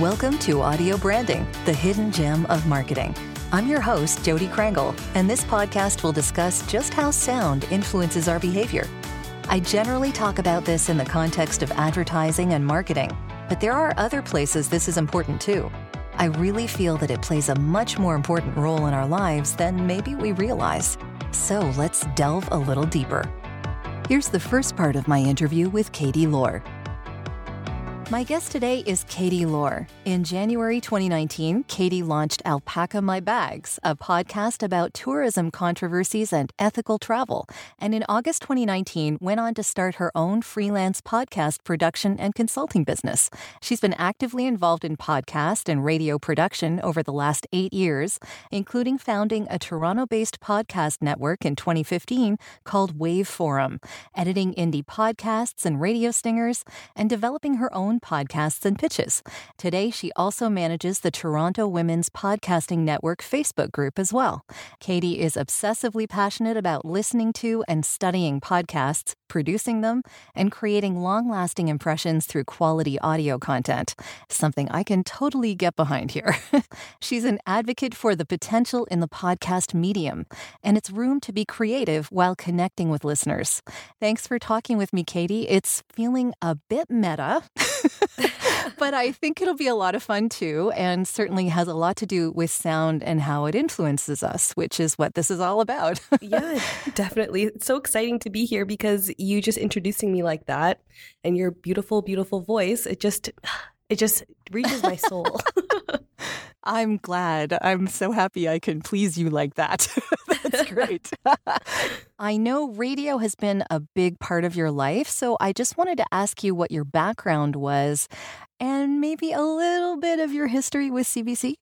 Welcome to Audio Branding, the hidden gem of marketing. I'm your host, Jodi Krangle, and this podcast will discuss just how sound influences our behavior. I generally talk about this in the context of advertising and marketing, but there are other places this is important too. I really feel that it plays a much more important role in our lives than maybe we realize. So let's delve a little deeper. Here's the first part of my interview with Katie Lohr. My guest today is Katie Lohr. In January 2019, Katie launched Alpaca My Bags, a podcast about tourism controversies and ethical travel. And in August 2019, went on to start her own freelance podcast production and consulting business. She's been actively involved in podcast and radio production over the last eight years, including founding a Toronto based podcast network in 2015 called Wave Forum, editing indie podcasts and radio stingers, and developing her own podcasts and pitches. Today, she also manages the Toronto Women's Podcasting Network Facebook group as well. Katie is obsessively passionate about listening to and studying podcasts, producing them, and creating long lasting impressions through quality audio content, something I can totally get behind here. She's an advocate for the potential in the podcast medium and its room to be creative while connecting with listeners. Thanks for talking with me, Katie. It's feeling a bit meta. but I think it'll be a lot of fun too, and certainly has a lot to do with sound and how it influences us, which is what this is all about. yeah, definitely. It's so exciting to be here because you just introducing me like that and your beautiful, beautiful voice, it just it just reaches my soul. I'm glad. I'm so happy I can please you like that. That's great. I know radio has been a big part of your life, so I just wanted to ask you what your background was and maybe a little bit of your history with CBC.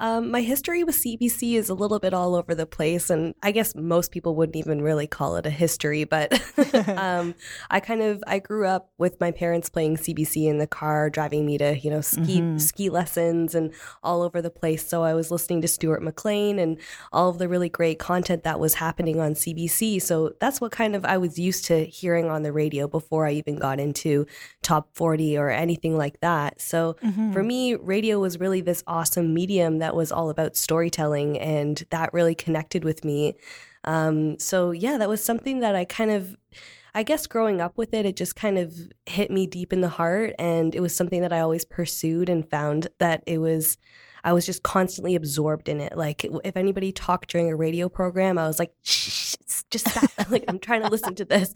Um, my history with CBC is a little bit all over the place, and I guess most people wouldn't even really call it a history. But um, I kind of I grew up with my parents playing CBC in the car, driving me to you know ski mm-hmm. ski lessons and all over the place. So I was listening to Stuart McLean and all of the really great content that was happening on CBC. So that's what kind of I was used to hearing on the radio before I even got into top forty or anything like that. So mm-hmm. for me, radio was really this awesome medium that was all about storytelling, and that really connected with me. Um, so yeah, that was something that I kind of. I guess growing up with it, it just kind of hit me deep in the heart. And it was something that I always pursued and found that it was, I was just constantly absorbed in it. Like if anybody talked during a radio program, I was like, Shh, just stop. like I'm trying to listen to this.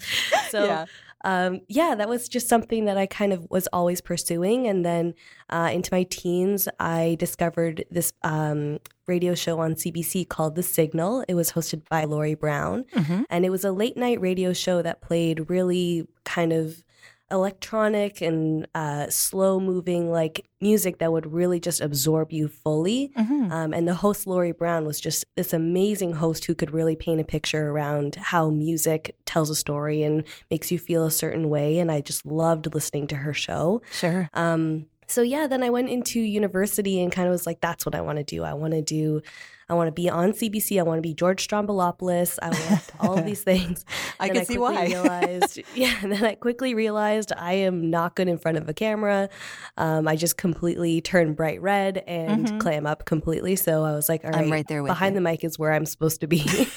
So yeah um, yeah, that was just something that I kind of was always pursuing. And then uh, into my teens, I discovered this um, radio show on CBC called The Signal. It was hosted by Laurie Brown. Mm-hmm. And it was a late night radio show that played really kind of electronic and uh, slow moving like music that would really just absorb you fully. Mm-hmm. Um, and the host, Laurie Brown, was just this amazing host who could really paint a picture around how music tells a story and makes you feel a certain way. And I just loved listening to her show. Sure. Um, so yeah, then I went into university and kind of was like, that's what I want to do. I want to do I want to be on CBC. I want to be George Stroumboulopoulos. I want all of these things. I can I see why. realized, yeah. And then I quickly realized I am not good in front of a camera. Um, I just completely turn bright red and mm-hmm. clam up completely. So I was like, all right, I'm right there behind you. the mic is where I'm supposed to be. so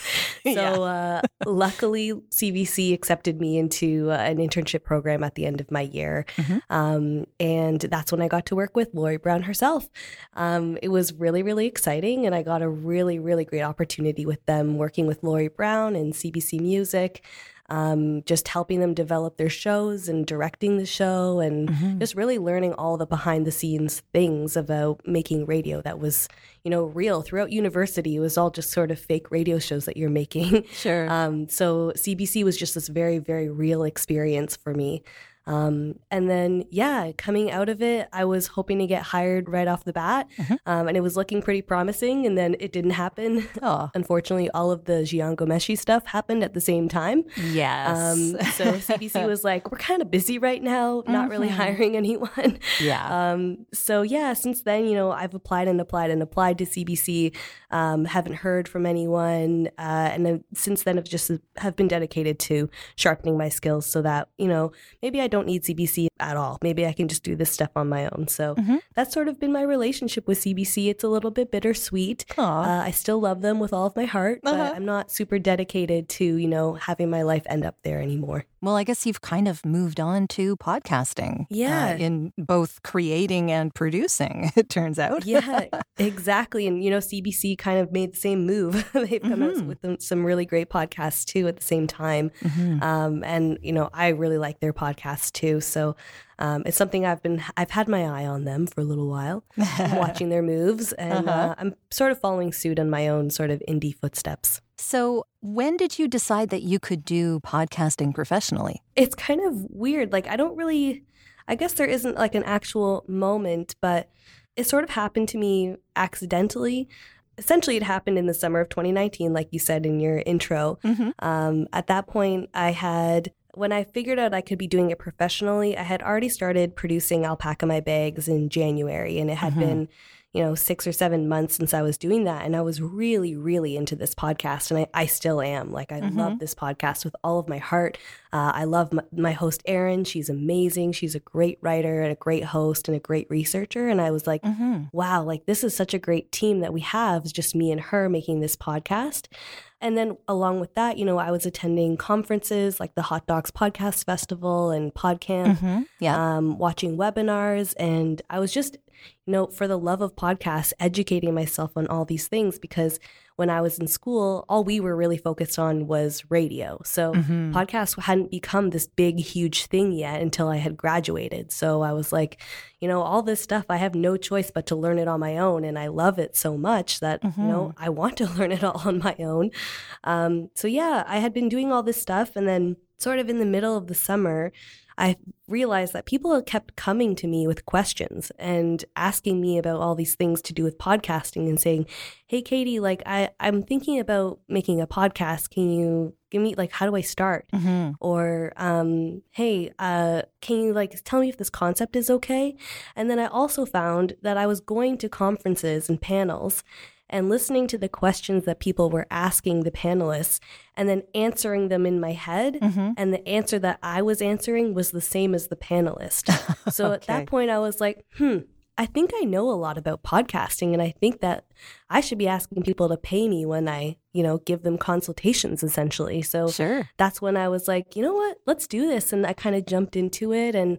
yeah. uh, luckily, CBC accepted me into uh, an internship program at the end of my year. Mm-hmm. Um, and that's when I got to work with Laurie Brown herself. Um, it was really, really exciting. And I got a really, really great opportunity with them, working with Laurie Brown and CBC Music, um, just helping them develop their shows and directing the show, and mm-hmm. just really learning all the behind the scenes things about making radio that was, you know, real throughout university. It was all just sort of fake radio shows that you're making. Sure. Um, so CBC was just this very, very real experience for me. Um, and then, yeah, coming out of it, I was hoping to get hired right off the bat, mm-hmm. um, and it was looking pretty promising. And then it didn't happen. Oh. Unfortunately, all of the Jian Ghomeshi stuff happened at the same time. Yes. Um, so CBC was like, "We're kind of busy right now, not mm-hmm. really hiring anyone." Yeah. Um, so yeah, since then, you know, I've applied and applied and applied to CBC. Um, haven't heard from anyone, uh, and then, since then, I've just have been dedicated to sharpening my skills so that you know maybe I don't don't need CBC at all. Maybe I can just do this stuff on my own. So Mhm. that's sort of been my relationship with CBC. It's a little bit bittersweet. Uh, I still love them with all of my heart, Uh-huh. but I'm not super dedicated to, you know, having my life end up there anymore. Well, I guess you've kind of moved on to podcasting. uh, Yeah. in both creating and producing, it turns out. Yeah, exactly. And, you know, CBC kind of made the same move. They've come out Mhm. with them- some really great podcasts too at the same time. Mhm. Um, and, you know, I really like their podcasts too. So um, it's something I've been, I've had my eye on them for a little while, watching their moves. And Uh-huh. uh, I'm sort of following suit on my own sort of indie footsteps. So, when did you decide that you could do podcasting professionally? it's kind of weird. Like, I don't really, I guess there isn't like an actual moment, but it sort of happened to me accidentally. Essentially, it happened in the summer of 2019, like you said in your intro. Mm-hmm. Um, at that point, I had, when I figured out I could be doing it professionally, I had already started producing Alpaca My Bags in January, and it had Mhm. been, you know, six or seven months since I was doing that. And I was really, really into this podcast, and I, I still am. Like, I Mhm. love this podcast with all of my heart. Uh, I love my, my host, Erin. She's amazing. She's a great writer and a great host and a great researcher. And I was like, Mm-hmm. wow, like this is such a great team that we have, it's just me and her making this podcast. And then along with that, you know, I was attending conferences like the Hot Docs Podcast Festival and PodCamp, Mm-hmm. Yeah. um, watching webinars. And I was just, you know, for the love of podcasts, educating myself on all these things because when I was in school, all we were really focused on was radio. So Mhm. podcasts hadn't become this big, huge thing yet until I had graduated. So I was like, you know, all this stuff, I have no choice but to learn it on my own. And I love it so much that, you know, I want to learn it all on my own. Um, so yeah, I had been doing all this stuff. And then, sort of in the middle of the summer, I realized that people kept coming to me with questions and asking me about all these things to do with podcasting and saying, Hey, Katie, like, I, I'm thinking about making a podcast. Can you give me, like, how do I start? Mm-hmm. or um, hey uh, can you like tell me if this concept is okay and then i also found that i was going to conferences and panels and listening to the questions that people were asking the panelists and then answering them in my head Mm-hmm. and the answer that i was answering was the same as the panelist so at that point i was like hmm I think I know a lot about podcasting and I think that I should be asking people to pay me when I, you know, give them consultations essentially. So Sure. that's when I was like, you know what, let's do this. And I kind of jumped into it and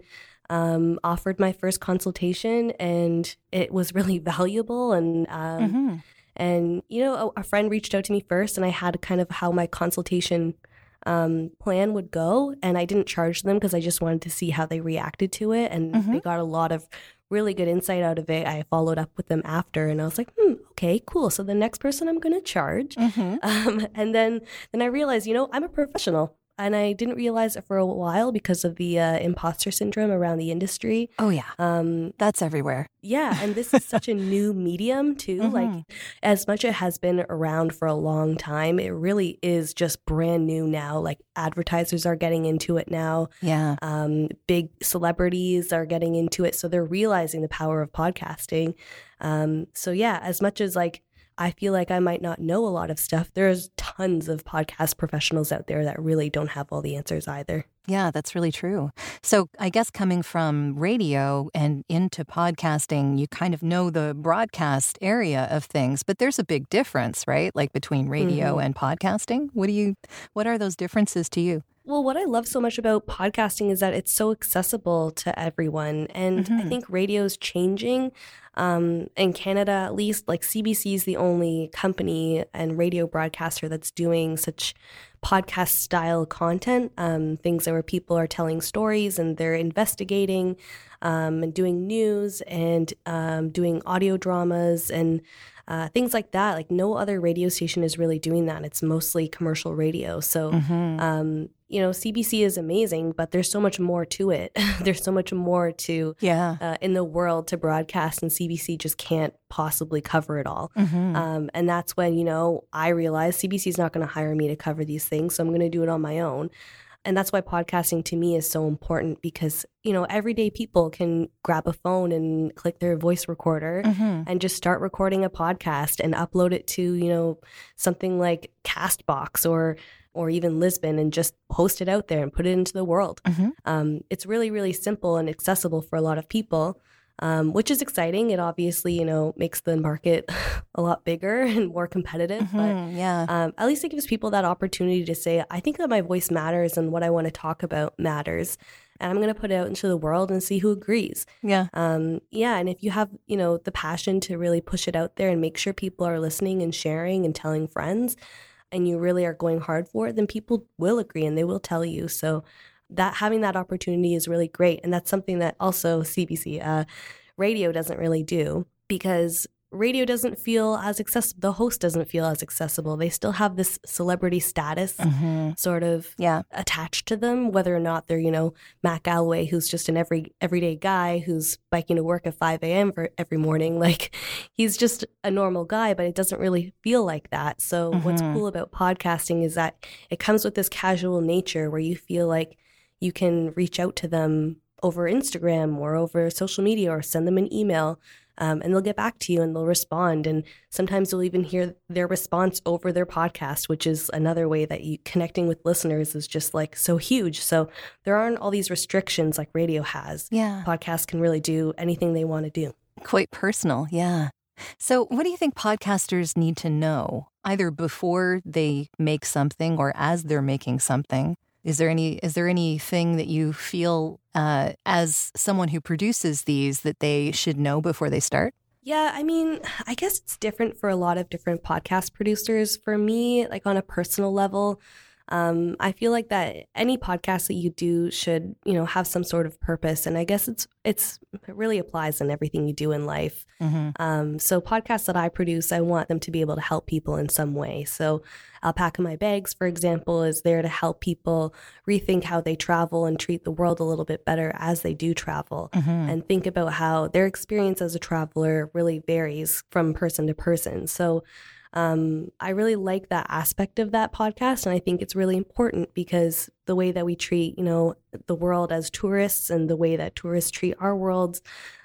um, offered my first consultation, and it was really valuable. And um, Mm-hmm. And you know, a, a friend reached out to me first, and I had kind of how my consultation um, plan would go, and I didn't charge them because I just wanted to see how they reacted to it, and Mhm. they got a lot of really good insight out of it. I followed up with them after, and I was like, hmm, okay, cool. So the next person I'm going to charge Mm-hmm. um, and then then I realized, you know, I'm a professional. And I didn't realize it for a while because of the uh, imposter syndrome around the industry. Oh yeah, Um, that's everywhere. yeah, and this is such a new medium too. Mhm. Like as much as it has been around for a long time, it really is just brand new now. Like advertisers are getting into it now. Yeah. Um, big celebrities are getting into it, so they're realizing the power of podcasting. Um, so yeah, as much as like I feel like I might not know a lot of stuff, there's tons of podcast professionals out there that really don't have all the answers either. Yeah, that's really true. So, I guess coming from radio and into podcasting, you kind of know the broadcast area of things, but there's a big difference, right? Like between radio and podcasting. What do you what are those differences to you? Well, what I love so much about podcasting is that it's so accessible to everyone. And I Mhm. think radio's changing. Um, in Canada, at least, like CBC is the only company and radio broadcaster that's doing such podcast style content, um, things where people are telling stories and they're investigating um, and doing news and um, doing audio dramas and uh, things like that. Like no other radio station is really doing that. It's mostly commercial radio. So, Mm-hmm. You know, CBC is amazing, but there's so much more to it. there's so much more to Yeah. uh, in the world to broadcast, and CBC just can't possibly cover it all. Mm-hmm. Um, and that's when you know I realized CBC is not going to hire me to cover these things, so I'm going to do it on my own. And that's why podcasting to me is so important because, you know, everyday people can grab a phone and click their voice recorder mm-hmm. and just start recording a podcast and upload it to, you know, something like Castbox or or even Libsyn and just post it out there and put it into the world. Mm-hmm. Um, it's really, really simple and accessible for a lot of people um, which is exciting. It obviously, you know, makes the market a lot bigger and more competitive. Mm-hmm, but yeah, um, at least it gives people that opportunity to say, I think that my voice matters and what I want to talk about matters. And I'm going to put it out into the world and see who agrees. Yeah. Um, yeah. And if you have, you know, the passion to really push it out there and make sure people are listening and sharing and telling friends, and you really are going hard for it, then people will agree and they will tell you. So that having that opportunity is really great. And that's something that also CBC uh, radio doesn't really do because radio doesn't feel as accessible. The host doesn't feel as accessible. They still have this celebrity status mm-hmm. sort of yeah. attached to them, whether or not they're, you know, Matt Galloway, who's just an every everyday guy who's biking to work at 5 a.m. for every morning. Like he's just a normal guy, but it doesn't really feel like that. So mm-hmm. what's cool about podcasting is that it comes with this casual nature where you feel like you can reach out to them over Instagram or over social media or send them an email. Um, and they'll get back to you and they'll respond. And sometimes you'll even hear their response over their podcast, which is another way that you connecting with listeners is just like so huge. So there aren't all these restrictions like radio has. Yeah. Podcasts can really do anything they want to do. Quite personal. Yeah. So, what do you think podcasters need to know either before they make something or as they're making something is there any is there anything that you feel uh, as someone who produces these that they should know before they start? Yeah, I mean, I guess it's different for a lot of different podcast producers. For me, like on a personal level, um, I feel like that any podcast that you do should, you know, have some sort of purpose, and I guess it's it's it really applies in everything you do in life. Mm-hmm. Um, so podcasts that I produce, I want them to be able to help people in some way. So Alpaca My Bags, for example, is there to help people rethink how they travel and treat the world a little bit better as they do travel, mm-hmm. and think about how their experience as a traveler really varies from person to person. So um, I really like that aspect of that podcast, and I think it's really important because the way that we treat, you know, the world as tourists and the way that tourists treat our worlds,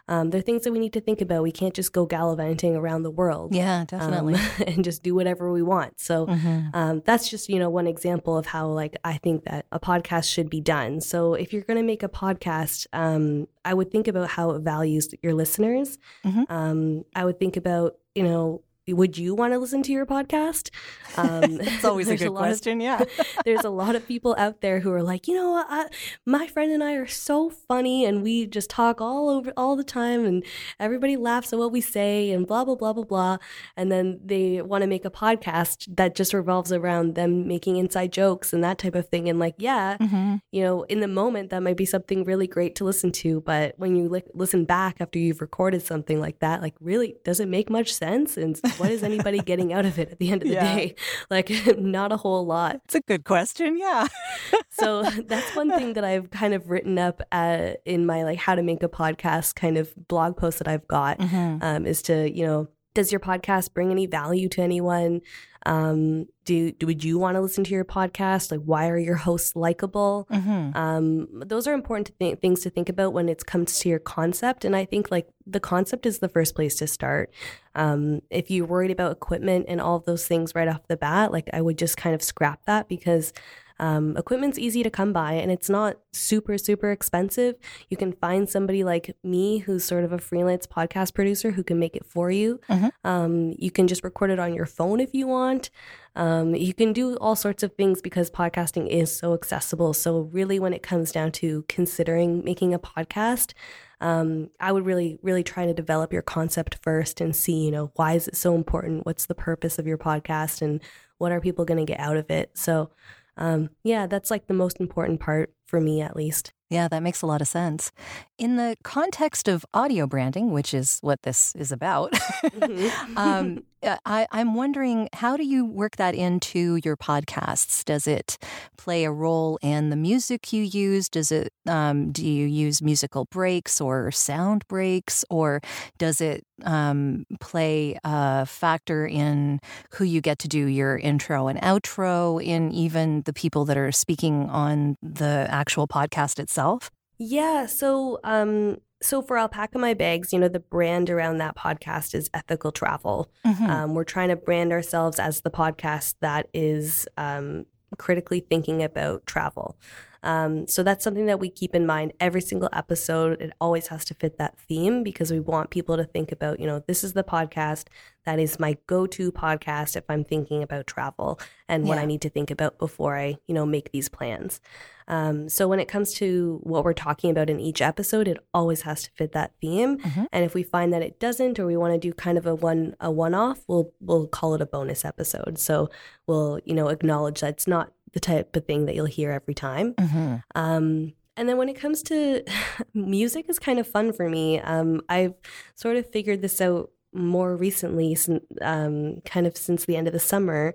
um, they're things that we need to think about. We can't just go gallivanting around the world, yeah, definitely, um, and just do whatever we want. So mm-hmm. Um, that's just you know one example of how like I think that a podcast should be done. So if you're going to make a podcast, um, I would think about how it values your listeners. Mm-hmm. Um, I would think about you know would you want to listen to your podcast? Um, it's always a good a question. Of, yeah. there's a lot of people out there who are like, you know? I, my friend and I are so funny and we just talk all over all the time and everybody laughs at what we say and blah, blah, blah, blah, blah. And then they want to make a podcast that just revolves around them making inside jokes and that type of thing. And like, yeah, mm-hmm. you know, in the moment, that might be something really great to listen to. But when you li- listen back after you've recorded something like that, like, really, does it make much sense? And what is anybody getting out of it at the end of the yeah. day? Like, not a whole lot. It's a good question. Yeah. so that's one thing that I've kind of written up uh, in my like how to make a podcast kind of blog post that I've got mm-hmm. um, is to you know does your podcast bring any value to anyone? Um, do, do would you want to listen to your podcast? Like, why are your hosts likable? Mm-hmm. Um, those are important to th- things to think about when it comes to your concept. And I think like the concept is the first place to start. Um, if you're worried about equipment and all of those things right off the bat, like I would just kind of scrap that because um, equipment's easy to come by and it's not super, super expensive. You can find somebody like me who's sort of a freelance podcast producer who can make it for you. Mm-hmm. Um, you can just record it on your phone if you want. Um, you can do all sorts of things because podcasting is so accessible. So, really, when it comes down to considering making a podcast, um, I would really, really try to develop your concept first and see, you know, why is it so important? What's the purpose of your podcast? And what are people going to get out of it? So, um, yeah, that's like the most important part for me, at least. Yeah, that makes a lot of sense. In the context of audio branding, which is what this is about, mm-hmm. um, I, I'm wondering, how do you work that into your podcasts? Does it play a role in the music you use? Does it? Um, do you use musical breaks or sound breaks, or does it um, play a factor in who you get to do your intro and outro, in even the people that are speaking on the actual podcast itself? Yeah. So, um, so for Alpaca My Bags, you know, the brand around that podcast is ethical travel. Mm-hmm. Um, we're trying to brand ourselves as the podcast that is um, critically thinking about travel. Um, so that's something that we keep in mind every single episode. It always has to fit that theme because we want people to think about, you know, this is the podcast that is my go-to podcast if I'm thinking about travel and yeah. what I need to think about before I, you know, make these plans. Um, so when it comes to what we're talking about in each episode, it always has to fit that theme. Mm-hmm. And if we find that it doesn't, or we want to do kind of a one a one off, we'll we'll call it a bonus episode. So we'll you know acknowledge that it's not the type of thing that you'll hear every time. Mm-hmm. Um, and then when it comes to music, is kind of fun for me. Um, I've sort of figured this out more recently, um, kind of since the end of the summer.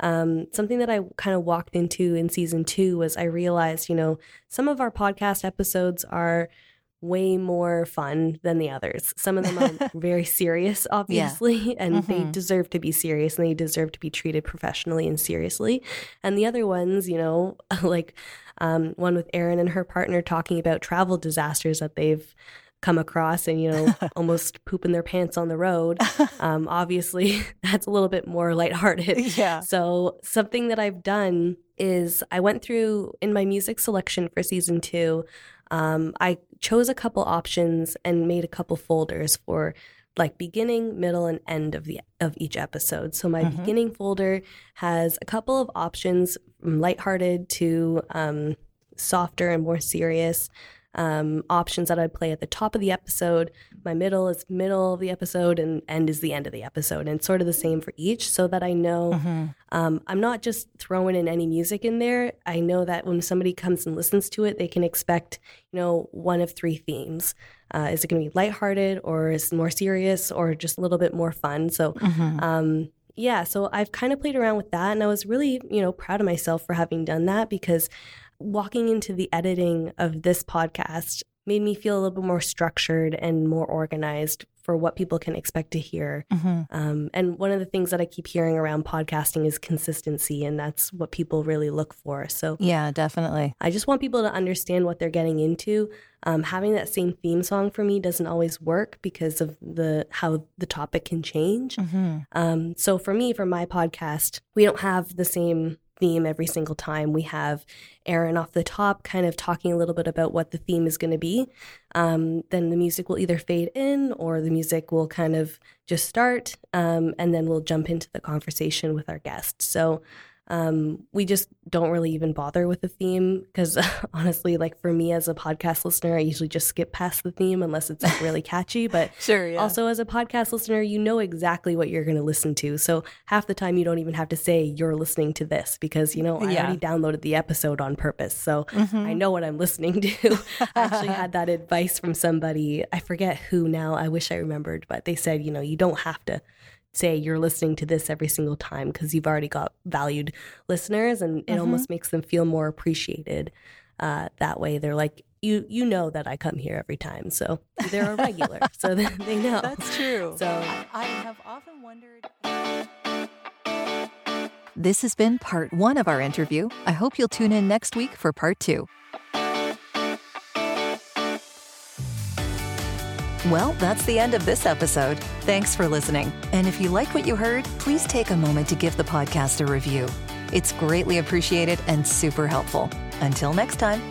Um, something that I kind of walked into in season two was I realized, you know, some of our podcast episodes are way more fun than the others. Some of them are very serious, obviously, yeah. and mm-hmm. they deserve to be serious and they deserve to be treated professionally and seriously. And the other ones, you know, like um, one with Erin and her partner talking about travel disasters that they've come across and you know almost pooping their pants on the road um, obviously that's a little bit more lighthearted yeah so something that i've done is i went through in my music selection for season two um, I chose a couple options and made a couple folders for like beginning, middle, and end of the of each episode. So my mm-hmm. beginning folder has a couple of options from lighthearted to um, softer and more serious um, options that I'd play at the top of the episode. My middle is middle of the episode, and end is the end of the episode. And sort of the same for each, so that I know mm-hmm. um, I'm not just throwing in any music in there. I know that when somebody comes and listens to it, they can expect, you know, one of three themes. Uh, is it going to be lighthearted, or is it more serious, or just a little bit more fun? So, mm-hmm. um, yeah, so I've kind of played around with that, and I was really, you know, proud of myself for having done that because walking into the editing of this podcast made me feel a little bit more structured and more organized for what people can expect to hear. Mm-hmm. Um, and one of the things that I keep hearing around podcasting is consistency, and that's what people really look for. So, yeah, definitely. I just want people to understand what they're getting into. Um, having that same theme song for me doesn't always work because of the how the topic can change. Mm-hmm. Um, so, for me, for my podcast, we don't have the same theme every single time. We have Erin off the top, kind of talking a little bit about what the theme is going to be. Um, then the music will either fade in or the music will kind of just start, um, and then we'll jump into the conversation with our guests. So um, we just don't really even bother with the theme because honestly, like for me as a podcast listener, I usually just skip past the theme unless it's like, really catchy. But sure, yeah. also as a podcast listener, you know exactly what you're going to listen to. So half the time you don't even have to say you're listening to this because you know I yeah. already downloaded the episode on purpose, so mm-hmm. I know what I'm listening to. I actually had that advice from somebody. I forget who now. I wish I remembered, but they said you know you don't have to say you're listening to this every single time because you've already got valued listeners and it mm-hmm. almost makes them feel more appreciated uh, that way they're like you you know that I come here every time so they're a regular so they know that's true so I have often wondered this has been part one of our interview. I hope you'll tune in next week for part two. Well, that's the end of this episode. Thanks for listening. And if you like what you heard, please take a moment to give the podcast a review. It's greatly appreciated and super helpful. Until next time.